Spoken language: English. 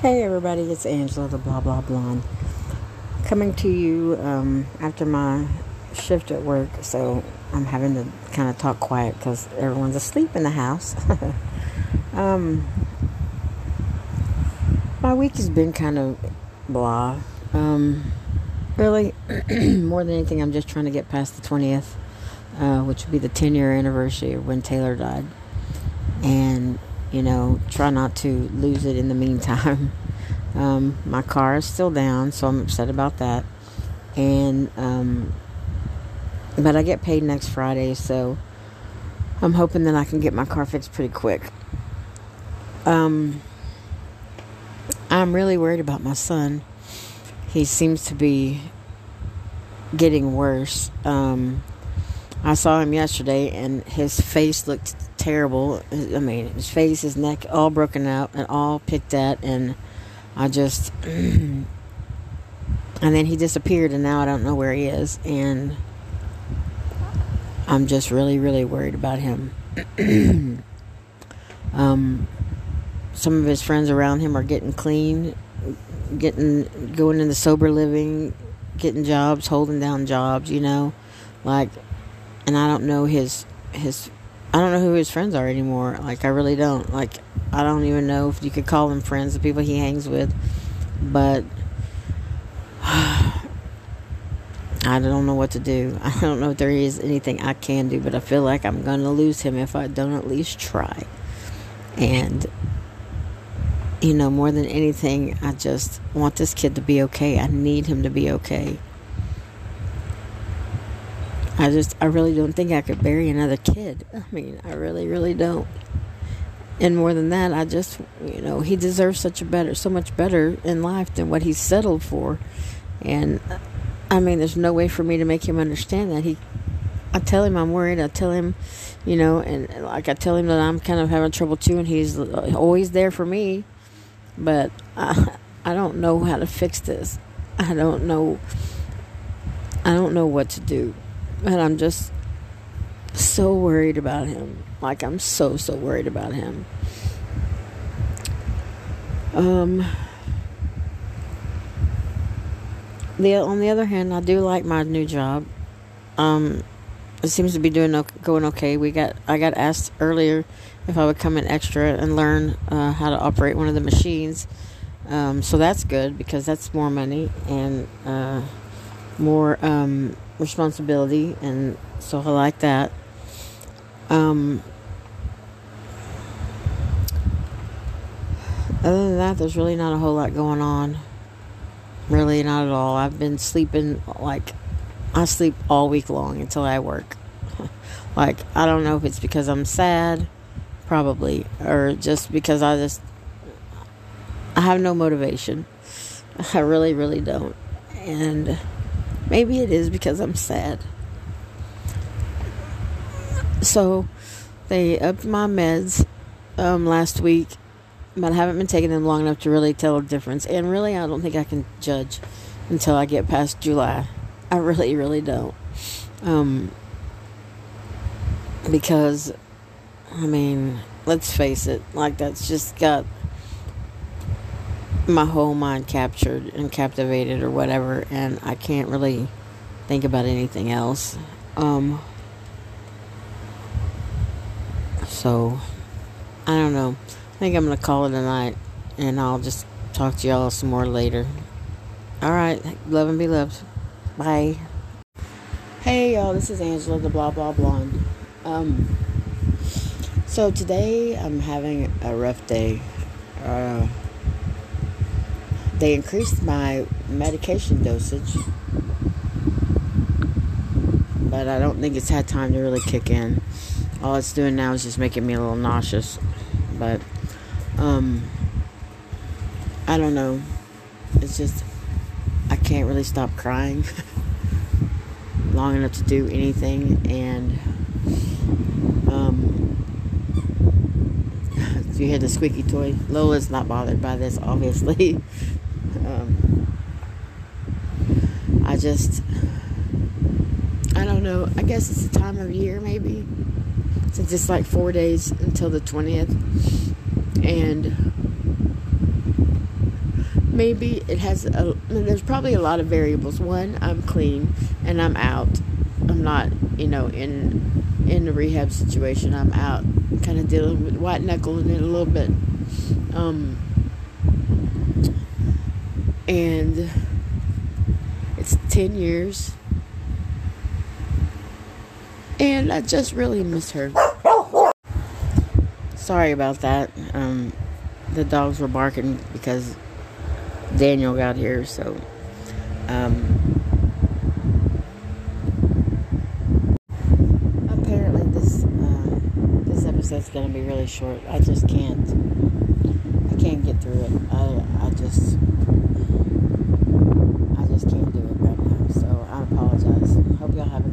Hey everybody, it's Angela, the blah blah blonde, coming to you um, after my shift at work. So I'm having to kind of talk quiet because everyone's asleep in the house. um, my week has been kind of blah. Um, really, more than anything, I'm just trying to get past the 20th, uh, which would be the 10 year anniversary of when Taylor died, and you know, try not to lose it in the meantime. Um, my car is still down, so I'm upset about that. And, um, but I get paid next Friday, so I'm hoping that I can get my car fixed pretty quick. Um, I'm really worried about my son. He seems to be getting worse. Um, I saw him yesterday, and his face looked terrible. I mean, his face, his neck, all broken out and all picked at, and I just. and then he disappeared, and now I don't know where he is, and I'm just really, really worried about him. um, some of his friends around him are getting clean, getting going into sober living, getting jobs, holding down jobs, you know, like, and I don't know his his I don't know who his friends are anymore. Like I really don't. Like I don't even know if you could call them friends, the people he hangs with. But I don't know what to do. I don't know if there is anything I can do, but I feel like I'm going to lose him if I don't at least try. And you know, more than anything, I just want this kid to be okay. I need him to be okay. I just, I really don't think I could bury another kid. I mean, I really, really don't. And more than that, I just, you know, he deserves such a better, so much better in life than what he's settled for. And I mean, there's no way for me to make him understand that. He, I tell him I'm worried. I tell him, you know, and like I tell him that I'm kind of having trouble too, and he's uh, always there for me. But I, I don't know how to fix this. I don't know. I don't know what to do. And I'm just so worried about him. Like I'm so so worried about him. Um the on the other hand, I do like my new job. Um it seems to be doing going okay. We got I got asked earlier if I would come in extra and learn uh, how to operate one of the machines. Um, so that's good because that's more money and uh, more um, responsibility, and so I like that. Um, other than that, there's really not a whole lot going on. Really, not at all. I've been sleeping like I sleep all week long until I work. like, I don't know if it's because I'm sad, probably, or just because I just I have no motivation. I really, really don't. And Maybe it is because I'm sad. So they upped my meds um, last week, but I haven't been taking them long enough to really tell the difference. And really, I don't think I can judge until I get past July. I really, really don't. Um, because, I mean, let's face it, like that's just got my whole mind captured and captivated or whatever, and I can't really think about anything else. Um, so, I don't know. I think I'm going to call it a night, and I'll just talk to y'all some more later. All right. Love and be loved. Bye. Hey, y'all. This is Angela, the blah blah blonde. Um, so today I'm having a rough day. They increased my medication dosage, but I don't think it's had time to really kick in. All it's doing now is just making me a little nauseous. But, um, I don't know. It's just, I can't really stop crying long enough to do anything, and, um, you hear the squeaky toy. Lola's not bothered by this, obviously. Um, I just, I don't know. I guess it's the time of year, maybe. Since it's like four days until the 20th. And maybe it has a there's probably a lot of variables one i'm clean and i'm out i'm not you know in in the rehab situation i'm out kind of dealing with white knuckling it a little bit um and 10 years and i just really miss her sorry about that um the dogs were barking because Daniel got here, so um, apparently this uh, this episode's gonna be really short. I just can't I can't get through it. I I just I just can't do it right now. So I Hope y'all have a